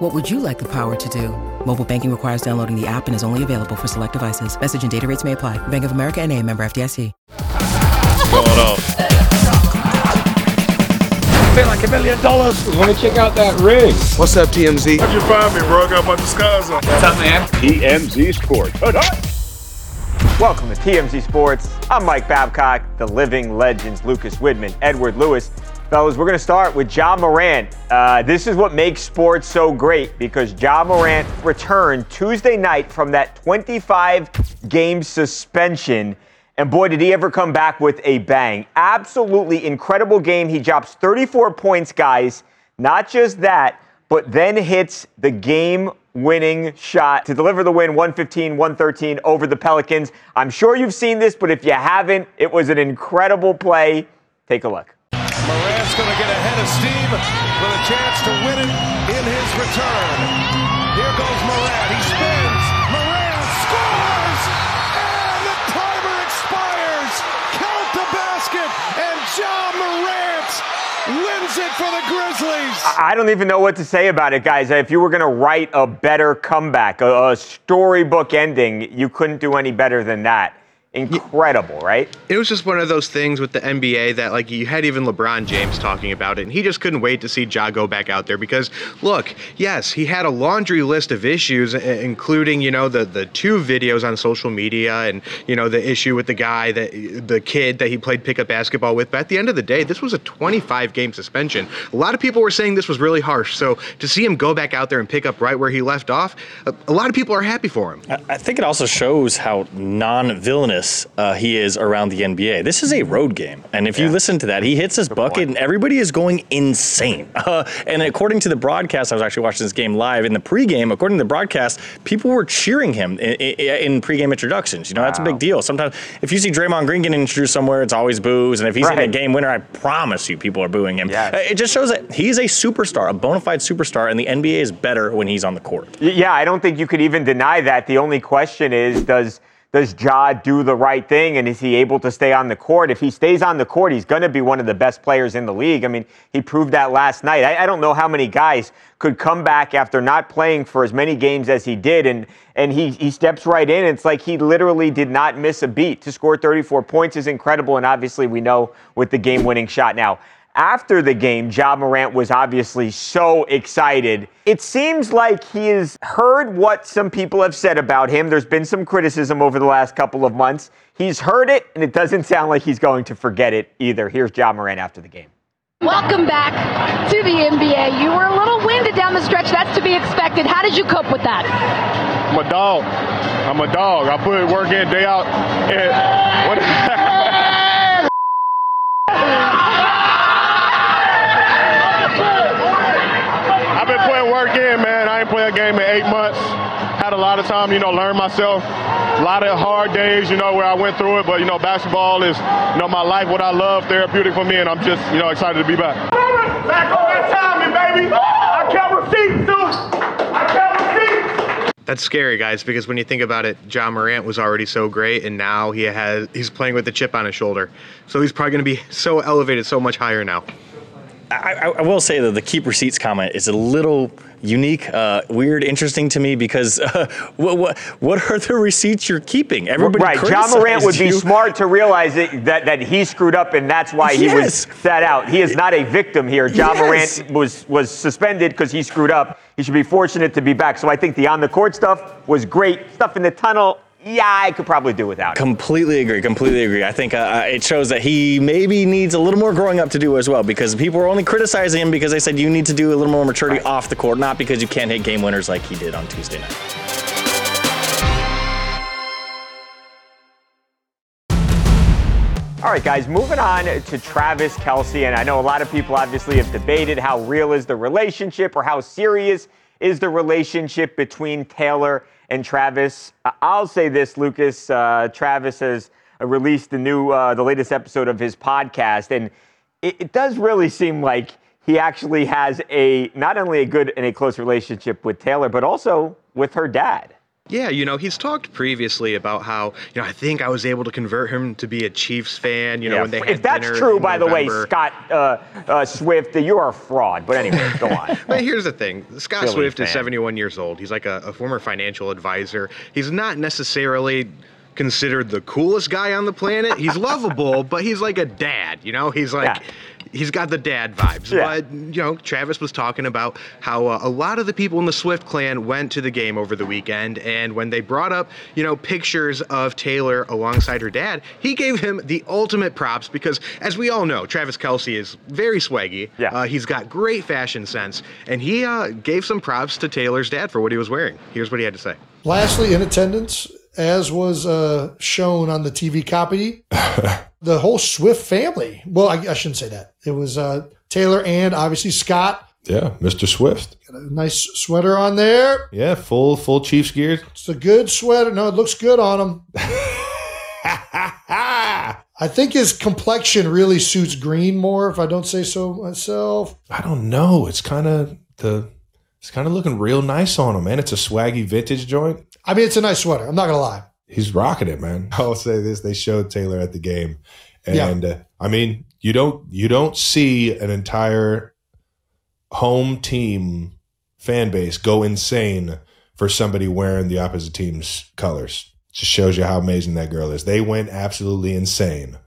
What would you like the power to do? Mobile banking requires downloading the app and is only available for select devices. Message and data rates may apply. Bank of America and a member FDIC. going on? feel like a million dollars. Want to check out that ring? What's up, TMZ? How'd you find me, bro? I got my disguise on. What's up, man? TMZ Sports. Welcome to TMZ Sports. I'm Mike Babcock, the living legends Lucas Widman, Edward Lewis. Fellas, we're going to start with Ja Morant. Uh, this is what makes sports so great because Ja Morant returned Tuesday night from that 25 game suspension. And boy, did he ever come back with a bang. Absolutely incredible game. He drops 34 points, guys. Not just that, but then hits the game winning shot to deliver the win 115 113 over the Pelicans. I'm sure you've seen this, but if you haven't, it was an incredible play. Take a look. Get ahead of Steve with a chance to win it in his return. Here goes Morant. He spins. Morant scores! And the timer expires. Count the basket. And Ja wins it for the Grizzlies. I don't even know what to say about it, guys. If you were going to write a better comeback, a storybook ending, you couldn't do any better than that. Incredible, right? It was just one of those things with the NBA that, like, you had even LeBron James talking about it, and he just couldn't wait to see Ja go back out there because, look, yes, he had a laundry list of issues, including, you know, the the two videos on social media, and you know, the issue with the guy that the kid that he played pickup basketball with. But at the end of the day, this was a 25 game suspension. A lot of people were saying this was really harsh. So to see him go back out there and pick up right where he left off, a, a lot of people are happy for him. I think it also shows how non-villainous uh, he is around the NBA. This is a road game, and if yeah. you listen to that, he hits his Good bucket, point. and everybody is going insane. Uh, and according to the broadcast, I was actually watching this game live. In the pregame, according to the broadcast, people were cheering him in, in, in pregame introductions. You know, wow. that's a big deal. Sometimes if you see Draymond Green getting introduced somewhere, it's always boos, and if he's right. in a game winner, I promise you, people are booing him. Yes. Uh, it just shows that he's a superstar, a bona fide superstar, and the NBA is better when he's on the court. Yeah, I don't think you could even deny that. The only question is, does does Ja do the right thing and is he able to stay on the court? If he stays on the court, he's going to be one of the best players in the league. I mean, he proved that last night. I, I, don't know how many guys could come back after not playing for as many games as he did, and and he he steps right in. It's like he literally did not miss a beat. To score 34 points is incredible, and obviously we know with the game-winning shot now after the game, Ja Morant was obviously so excited. It seems like he has heard what some people have said about him. There's been some criticism over the last couple of months. He's heard it, and it doesn't sound like he's going to forget it either. Here's Ja Morant after the game. Welcome back to the NBA. You were a little winded down the stretch. That's to be expected. How did you cope with that? I'm a dog. I'm a dog. I put work in day out. And what? a game in eight months. Had a lot of time, you know, learn myself. A lot of hard days, you know, where I went through it. But you know, basketball is, you know, my life, what I love, therapeutic for me, and I'm just, you know, excited to be back. Back on that timing, baby. I kept receipts, dude. I kept receipts. That's scary, guys, because when you think about it, Ja Morant was already so great, and now he has he's playing with a chip on his shoulder. So he's probably going to be so elevated, so much higher now. I, I, will say that the keep receipts comment is a little unique, uh, weird, interesting to me because uh, what, what, what are the receipts you're keeping? Everybody right. Ja Morant would be smart to realize it, that that he screwed up and that's why he yes. was sat out. He is not a victim here. Ja yes. Morant was was suspended because he screwed up. He should be fortunate to be back. So I think the on the court stuff was great. Stuff in the tunnel yeah, I could probably do without it. Completely agree. Completely agree. I think uh, uh, it shows that he maybe needs a little more growing up to do as well because people were only criticizing him because they said you need to do a little more maturity right. off the court, not because you can't hit game winners like he did on Tuesday night. All right, guys, moving on to Travis Kelce. And I know a lot of people obviously have debated how real is the relationship or how serious is the relationship between Taylor and Travis. I'll say this, Lucas. Uh, Travis has released the new, uh, the latest episode of his podcast, and it, it does really seem like he actually has a not only a good and a close relationship with Taylor, but also with her dad. Yeah, you know, he's talked previously about how, you know, I think I was able to convert him to be a Chiefs fan, you know, Yeah, when they if that's true, by the way, Scott uh, uh, Swift, you are a fraud. But anyway, go on. But here's the thing Scott Philly Swift is 71 years old. He's like a, a former financial advisor. He's not necessarily considered the coolest guy on the planet. He's lovable, but he's like a dad, you know? He's like. Yeah. He's got the dad vibes, Yeah. but you know, Travis was talking about how uh, a lot of the people in the Swift clan went to the game over the weekend, and when they brought up, you know, pictures of Taylor alongside her dad, he gave him the ultimate props because, as we all know, Travis Kelce is very swaggy. Yeah. Uh, he's got great fashion sense, and he uh, gave some props to Taylor's dad for what he was wearing. Here's what he had to say. Lastly, in attendance, as was uh, shown on the TV copy, the whole Swift family. Well, I, I shouldn't say that. It was uh, Taylor and obviously Scott. Yeah, Mr. Swift. Got a nice sweater on there. Yeah, full full Chiefs gear. It's a good sweater. No, it looks good on him. I think his complexion really suits green more, if I don't say so myself. I don't know. It's kind of the. It's kind of looking real nice on him, man. It's a swaggy vintage joint. I mean, it's a nice sweater. I'm not gonna lie. He's rocking it, man. I'll say this: they showed Taylor at the game, and uh, I mean, you don't you don't see an entire home team fan base go insane for somebody wearing the opposite team's colors. It just shows you how amazing that girl is. They went absolutely insane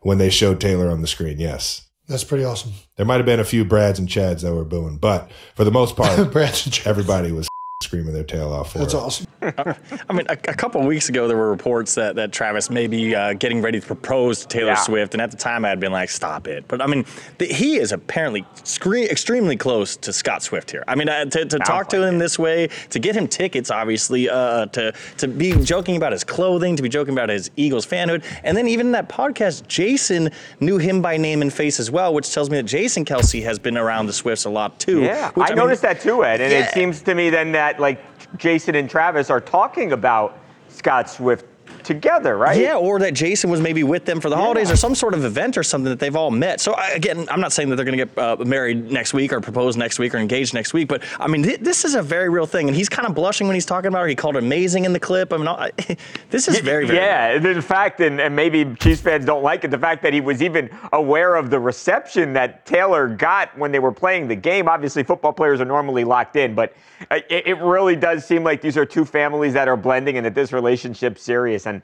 when they showed Taylor on the screen. Yes. That's pretty awesome. There might have been a few Brads and Chads that were booing, but for the most part, Brads and Chads. everybody was screaming their tail off for That's it. awesome. I mean, a, a couple of weeks ago, there were reports that, that Travis may be uh, getting ready to propose to Taylor Yeah. Swift, and at the time, I had been like, "Stop it!" But I mean, the, he is apparently scre- extremely close to Scott Swift here. I mean, uh, to, to talk to like him it. this way, to get him tickets, obviously, uh, to to be joking about his clothing, to be joking about his Eagles fanhood, and then even in that podcast, Jason knew him by name and face as well, which tells me that Jason Kelce has been around the Swifts a lot too. Yeah, which, I, mean, noticed that too, Ed. And Yeah. it seems to me then that like Jason and Travis are talking about Scott Swift together, right? Yeah, or that Jason was maybe with them for the holidays or some sort of event or something that they've all met. So I, again, I'm not saying that they're going to get uh, married next week or propose next week or engaged next week, but I mean, th- this is a very real thing. And he's kind of blushing when he's talking about her. He called her amazing in the clip. I mean, I, this is very, very yeah, the fact, and, and maybe Chiefs fans don't like it, the fact that he was even aware of the reception that Taylor got when they were playing the game. Obviously, football players are normally locked in, but uh, it, it really does seem like these are two families that are blending and that this relationship's serious. And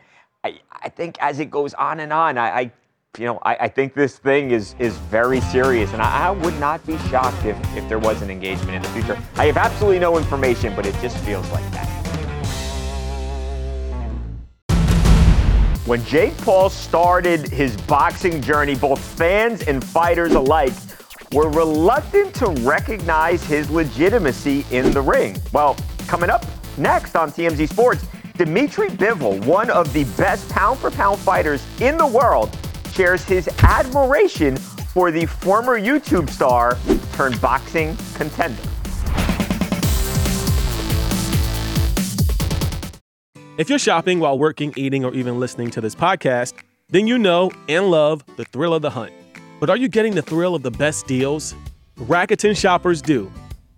I, I think as it goes on and on, I, I you know, I, I think this thing is is very serious, and I, I would not be shocked if, if there was an engagement in the future. I have absolutely no information, but it just feels like that. When Jake Paul started his boxing journey, both fans and fighters alike were reluctant to recognize his legitimacy in the ring. Well, coming up next on TMZ Sports, Dmitry Bivol, one of the best pound for pound fighters in the world, shares his admiration for the former YouTube star turned boxing contender. If you're shopping while working, eating, or even listening to this podcast, then you know and love the thrill of the hunt. But are you getting the thrill of the best deals? Rakuten shoppers do.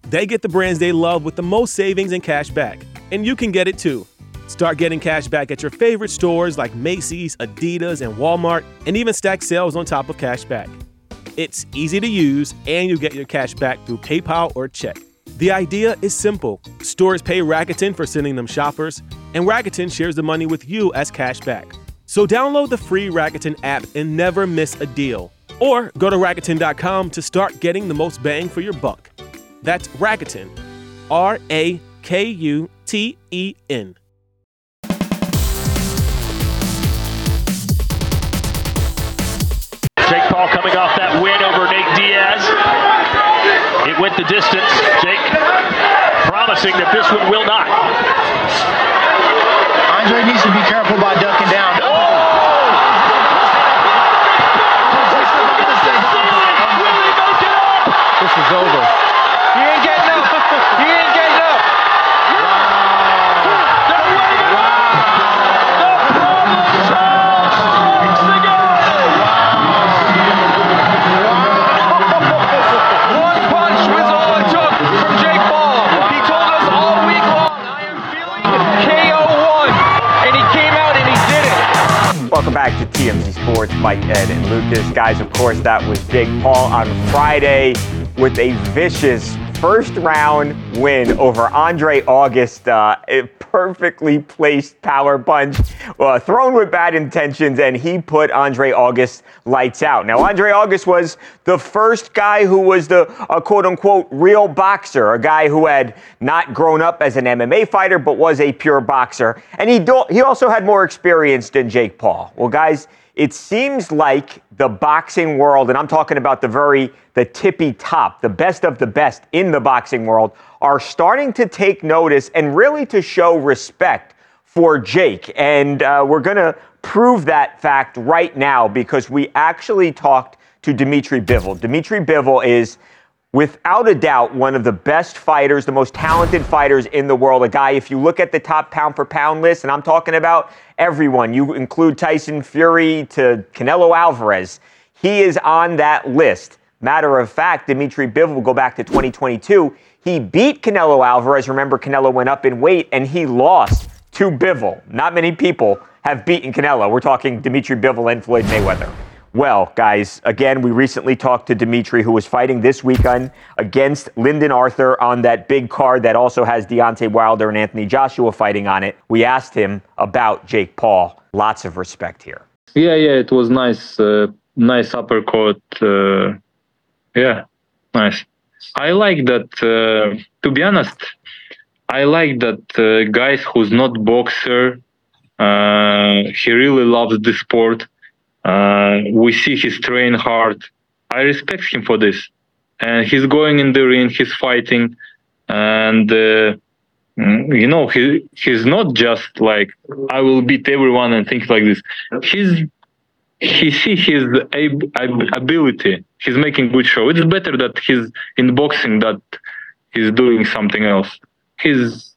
They get the brands they love with the most savings and cash back. And you can get it too. Start getting cash back at your favorite stores like Macy's, Adidas, and Walmart, and even stack sales on top of cash back. It's easy to use, and you get your cash back through PayPal or check. The idea is simple stores pay Rakuten for sending them shoppers, and Rakuten shares the money with you as cash back. So download the free Rakuten app and never miss a deal. Or go to Rakuten.com to start getting the most bang for your buck. That's Rakuten. R A K U T E N. Jake Paul coming off that win over Nate Diaz. It went the distance. Jake promising that this one will not. Andre needs to be careful Mike, Ed, and Lucas. Guys, of course, that was Jake Paul on Friday with a vicious first round win over Andre August. Uh, a perfectly placed power punch, uh, thrown with bad intentions, and he put Andre August lights out. Now, Andre August was the first guy who was the quote unquote real boxer, a guy who had not grown up as an MMA fighter but was a pure boxer. And he, do- he also had more experience than Jake Paul. Well, guys, it seems like the boxing world, and I'm talking about the very the tippy top, the best of the best in the boxing world, are starting to take notice and really to show respect for Jake. And uh, we're going to prove that fact right now because we actually talked to Dmitry Bivol. Dmitry Bivol is without a doubt one of the best fighters, the most talented fighters in the world. A guy, if you look at the top pound for pound list, and I'm talking about everyone, you include Tyson Fury to Canelo Alvarez, he is on that list. Matter of fact, Dmitry Bivol will go back to 2022. He beat Canelo Alvarez. Remember, Canelo went up in weight and he lost to Bivol. Not many people have beaten Canelo. We're talking Dmitry Bivol and Floyd Mayweather. Well, guys, again, we recently talked to Dmitry, who was fighting this weekend against Lyndon Arthur on that big card that also has Deontay Wilder and Anthony Joshua fighting on it. We asked him about Jake Paul. Lots of respect here. Yeah, yeah, it was nice, uh, nice uppercut. Uh, yeah, nice. I like that. Uh, to be honest, I like that uh, guys who's not boxer. Uh, he really loves the sport. Uh, we see he's train hard. I respect him for this, and he's going in the ring. He's fighting, and uh, mm, you know he he's not just like I will beat everyone and things like this. He's he see his ab- ab- ability. He's making good show. It's better that he's in boxing that he's doing something else. He's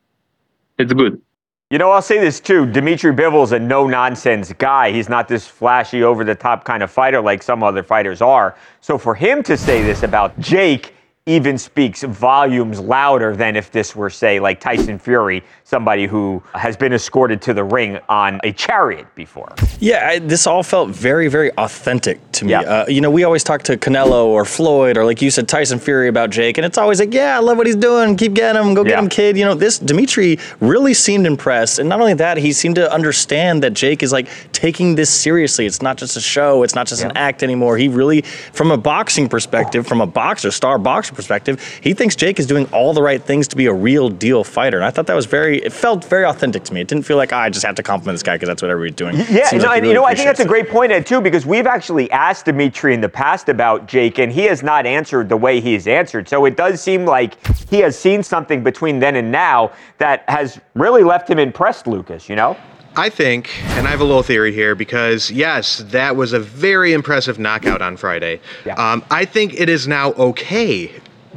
it's good. You know, I'll say this too. Dmitry Bivol's a no nonsense guy. He's not this flashy, over the top kind of fighter like some other fighters are. So for him to say this about Jake even speaks volumes louder than if this were, say, like Tyson Fury, somebody who has been escorted to the ring on a chariot before. Yeah, I, this all felt very, very authentic to me. Yeah. Uh, you know, we always talk to Canelo or Floyd or, like you said, Tyson Fury about Jake, and it's always like, yeah, I love what he's doing. Keep getting him. Go get yeah. him, kid. You know, this Dmitry really seemed impressed. And not only that, he seemed to understand that Jake is like taking this seriously. It's not just a show, it's not just yeah. an act anymore. He really, from a boxing perspective, from a boxer, star boxer perspective, he thinks Jake is doing all the right things to be a real deal fighter. And I thought that was very, it felt very authentic to me. It didn't feel like, oh, I just have to compliment this guy because that's what everybody's doing. Yeah, no, like really you know, I think that's it. a great point, Ed, too, because we've actually asked Dmitry in the past about Jake, and he has not answered the way he's answered. So it does seem like he has seen something between then and now that has really left him impressed, Lucas, you know? I think, and I have a little theory here because yes, that was a very impressive knockout on Friday. Yeah. Um, I think it is now okay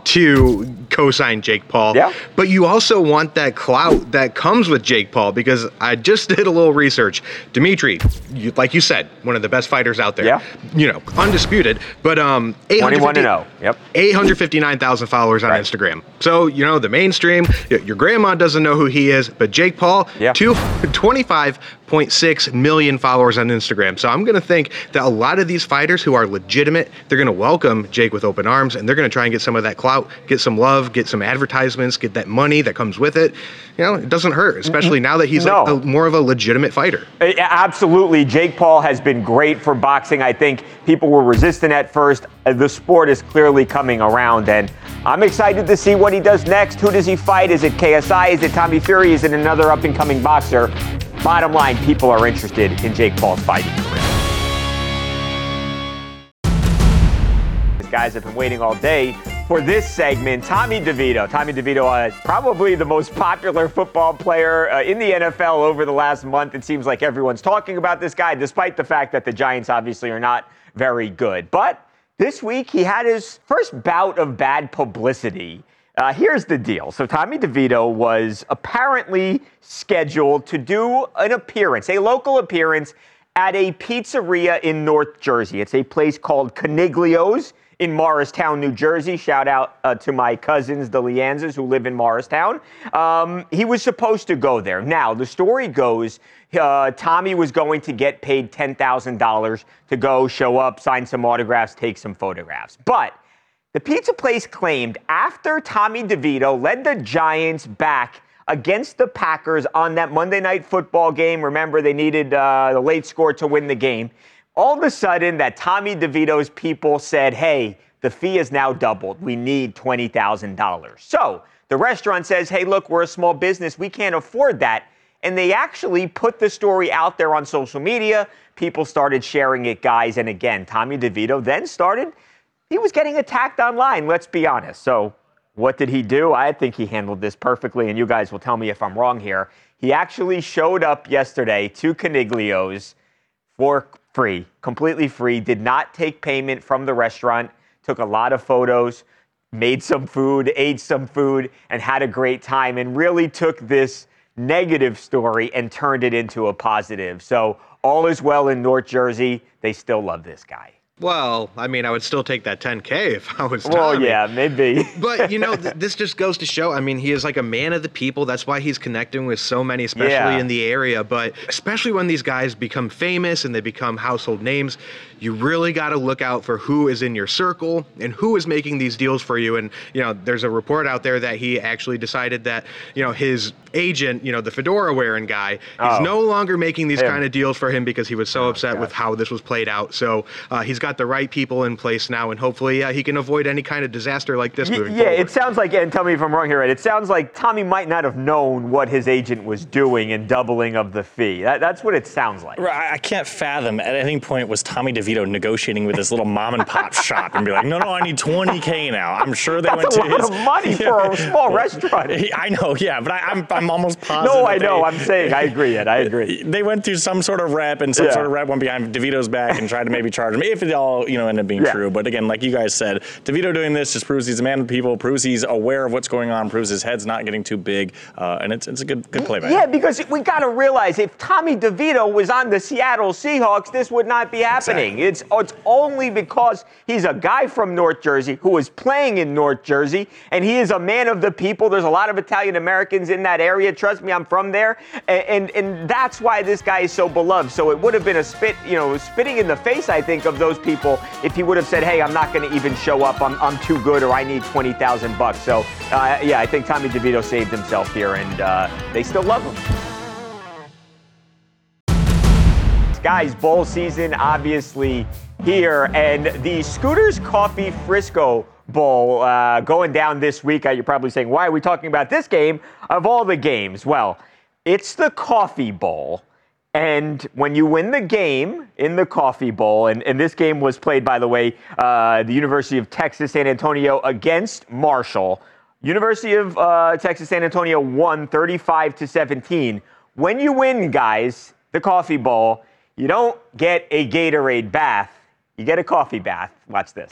to co-sign Jake Paul. Yeah. But you also want that clout that comes with Jake Paul because I just did a little research. Dmitry, you, like you said, one of the best fighters out there. Yeah. You know, undisputed. But um, 21 to 0. Yep. 859,000 followers on right. Instagram. So you know the mainstream. Your grandma doesn't know who he is, but Jake Paul, yeah. two, 25.6 million followers on Instagram. So I'm gonna think that a lot of these fighters who are legitimate, they're gonna welcome Jake with open arms, and they're gonna try and get some of that clout, get some love, get some advertisements, get that money that comes with it. You know, it doesn't hurt, especially now that he's no. like a, more of a legitimate fighter. Absolutely, Jake Paul has been great for boxing. I think people were resistant at first. Uh, the sport is clearly coming around, and I'm excited to see what he does next. Who does he fight? Is it KSI? Is it Tommy Fury? Is it another up and coming boxer? Bottom line, people are interested in Jake Paul's fighting career. Guys have been waiting all day for this segment. Tommy DeVito. Tommy DeVito, uh, probably the most popular football player uh, in the NFL over the last month. It seems like everyone's talking about this guy, despite the fact that the Giants obviously are not very good. But this week, he had his first bout of bad publicity. Uh, here's the deal. So, Tommy DeVito was apparently scheduled to do an appearance, a local appearance at a pizzeria in North Jersey. It's a place called Caniglio's in Morristown, New Jersey. Shout out uh, to my cousins, the Leanzas, who live in Morristown. Um, he was supposed to go there. Now, the story goes uh, Tommy was going to get paid $10,000 to go, show up, sign some autographs, take some photographs. But the pizza place claimed after Tommy DeVito led the Giants back against the Packers on that Monday night football game. Remember, they needed uh, the late score to win the game. All of a sudden, that Tommy DeVito's people said, hey, the fee is now doubled. We need $20,000. So the restaurant says, hey, look, we're a small business. We can't afford that. And they actually put the story out there on social media. People started sharing it, guys. And again, Tommy DeVito then started, he was getting attacked online, let's be honest. So what did he do? I think he handled this perfectly, and you guys will tell me if I'm wrong here. He actually showed up yesterday to Caniglio's for free, completely free, did not take payment from the restaurant, took a lot of photos, made some food, ate some food, and had a great time, and really took this negative story and turned it into a positive. So all is well in North Jersey. They still love this guy. Well, I mean, I would still take that 10K if I was. Well, Tommy. yeah, maybe. but you know, th- this just goes to show. I mean, he is like a man of the people. That's why he's connecting with so many, especially Yeah. in the area. But especially when these guys become famous and they become household names, you really got to look out for who is in your circle and who is making these deals for you. And you know, there's a report out there that he actually decided that you know his agent, you know, the fedora wearing guy, he's Oh. no longer making these Him. kind of deals for him because he was so upset with how this was played out. So uh, he's got the right people in place now, and hopefully uh, he can avoid any kind of disaster like this Y- moving yeah, forward. it sounds like, and tell me if I'm wrong here, right? It sounds like Tommy might not have known what his agent was doing in doubling of the fee. That, that's what it sounds like. Right, I can't fathom at any point was Tommy DeVito negotiating with his little mom and pop shop and be like, no, no, I need 20K now. I'm sure they That's went a to lot his. of money for a small restaurant. I know, yeah, but I, I'm, I'm almost positive. No, I know. they- I'm saying I agree, Ed. I agree. They went through some sort of rep, and some Yeah. sort of rep went behind DeVito's back and tried to maybe charge him. If it all, you know, ended up being Yeah. true. But again, like you guys said, DeVito doing this just proves he's a man of the people, proves he's aware of what's going on, proves his head's not getting too big, uh, and it's, it's a good good play by Yeah, him. because we got to realize if Tommy DeVito was on the Seattle Seahawks, this would not be happening. It's it's only because he's a guy from North Jersey who is playing in North Jersey, and he is a man of the people. There's a lot of Italian Americans in that area. Trust me, I'm from there, and, and and that's why this guy is so beloved. So it would have been a spit, you know, spitting in the face, I think, of those people if he would have said, "Hey, I'm not going to even show up. I'm I'm too good, or I need twenty thousand bucks." So uh, yeah, I think Tommy DeVito saved himself here, and uh, they still love him. Guys, bowl season obviously here, and the Scooters Coffee Frisco Bowl uh, going down this week. Uh, You're probably saying, why are we talking about this game of all the games? Well, it's the Coffee Bowl. And when you win the game in the Coffee Bowl, and, and this game was played, by the way, uh, the University of Texas San Antonio against Marshall. University of uh, Texas San Antonio won 35 to 17. When you win, guys, the Coffee Bowl, you don't get a Gatorade bath, you get a coffee bath. Watch this.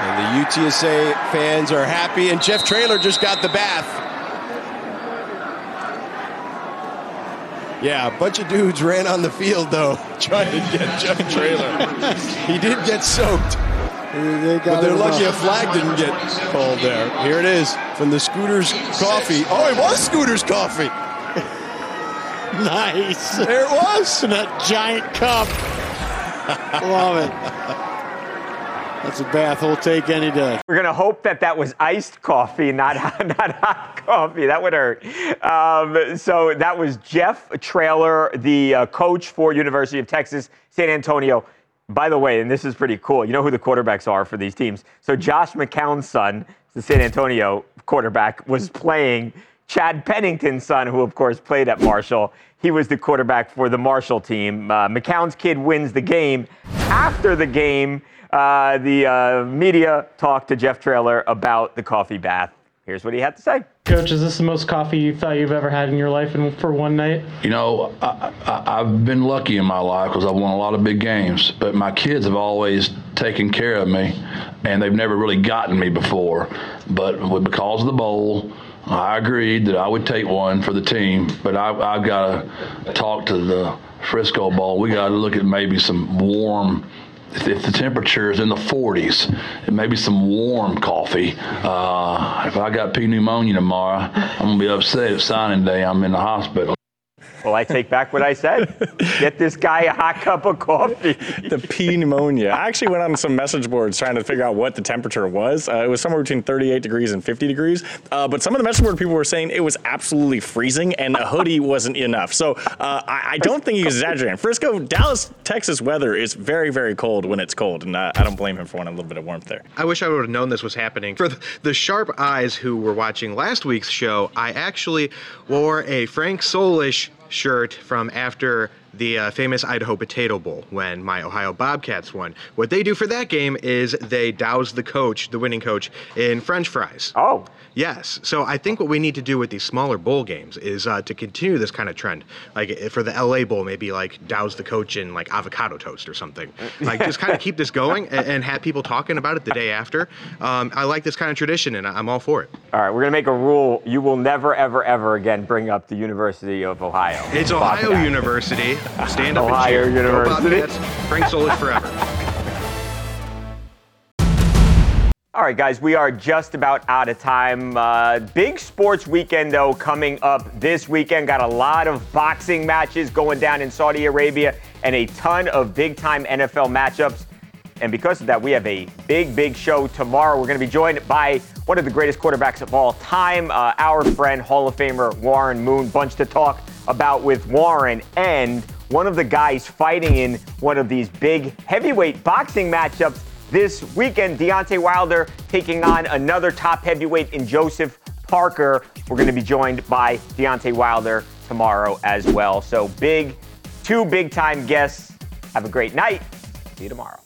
And the UTSA fans are happy, and Jeff Traylor just got the bath. Yeah, a bunch of dudes ran on the field, though, trying to get Jeff Traylor. he did get soaked. But they're lucky a flag didn't get called there. Here it is from the Scooters Coffee. Oh, it was Scooters Coffee. Nice. There it was. In that giant cup. Love it. That's a bath we'll take any day. We're gonna hope that that was iced coffee, not not hot coffee. That would hurt. Um, so that was Jeff Traylor, the uh, coach for University of Texas San Antonio. By the way, and this is pretty cool. You know who the quarterbacks are for these teams. So Josh McCown's son, the San Antonio quarterback, was playing Chad Pennington's son, who of course played at Marshall. He was the quarterback for the Marshall team. Uh, McCown's kid wins the game. After the game, uh, the uh, media talked to Jeff Traylor about the coffee bath. Here's what he had to say. Coach, is this the most coffee you thought you've ever had in your life and for one night? You know, I, I, I've been lucky in my life because I've won a lot of big games, but my kids have always taken care of me, and they've never really gotten me before. But because of the bowl, I agreed that I would take one for the team, but I, I've got to talk to the Frisco Bowl. We got to look at maybe some warm if the temperature is in the 40s, maybe some warm coffee. Uh, if I got P pneumonia tomorrow, I'm gonna be upset. It's signing day. I'm in the hospital. Well, I take back what I said. Get this guy a hot cup of coffee. the P pneumonia. I actually went on some message boards trying to figure out what the temperature was. Uh, it was somewhere between 38 degrees and 50 degrees. Uh, but some of the message board people were saying it was absolutely freezing and a hoodie wasn't enough. So uh, I, I, don't think he's exaggerating. Frisco, Dallas, Texas weather is very, very cold when it's cold, and I, I don't blame him for wanting a little bit of warmth there. I wish I would have known this was happening. For the sharp eyes who were watching last week's show, I actually wore a Frank Solich shirt from after the uh, famous Idaho Potato Bowl when my Ohio Bobcats won. What they do for that game is they douse the coach, the winning coach, in French fries. Oh. Yes. So I think what we need to do with these smaller bowl games is uh, to continue this kind of trend. Like for the LA Bowl, maybe like douse the coach in like avocado toast or something. Like just kind of keep this going and, and, have people talking about it the day after. Um, I like this kind of tradition and I'm all for it. All right, we're gonna make a rule: you will never, ever, ever again bring up the University of Ohio. It's Ohio University. Stand up Ohio and cheer. University. Frank Solich forever. All right, guys, we are just about out of time. Uh, big sports weekend, though, coming up this weekend. Got a lot of boxing matches going down in Saudi Arabia and a ton of big time NFL matchups. And because of that, we have a big, big show tomorrow. We're going to be joined by one of the greatest quarterbacks of all time, uh, our friend, Hall of Famer Warren Moon. Bunch to talk about with Warren and one of the guys fighting in one of these big heavyweight boxing matchups this weekend. Deontay Wilder taking on another top heavyweight in Joseph Parker. We're going to be joined by Deontay Wilder tomorrow as well. So big, two big time guests. Have a great night. See you tomorrow.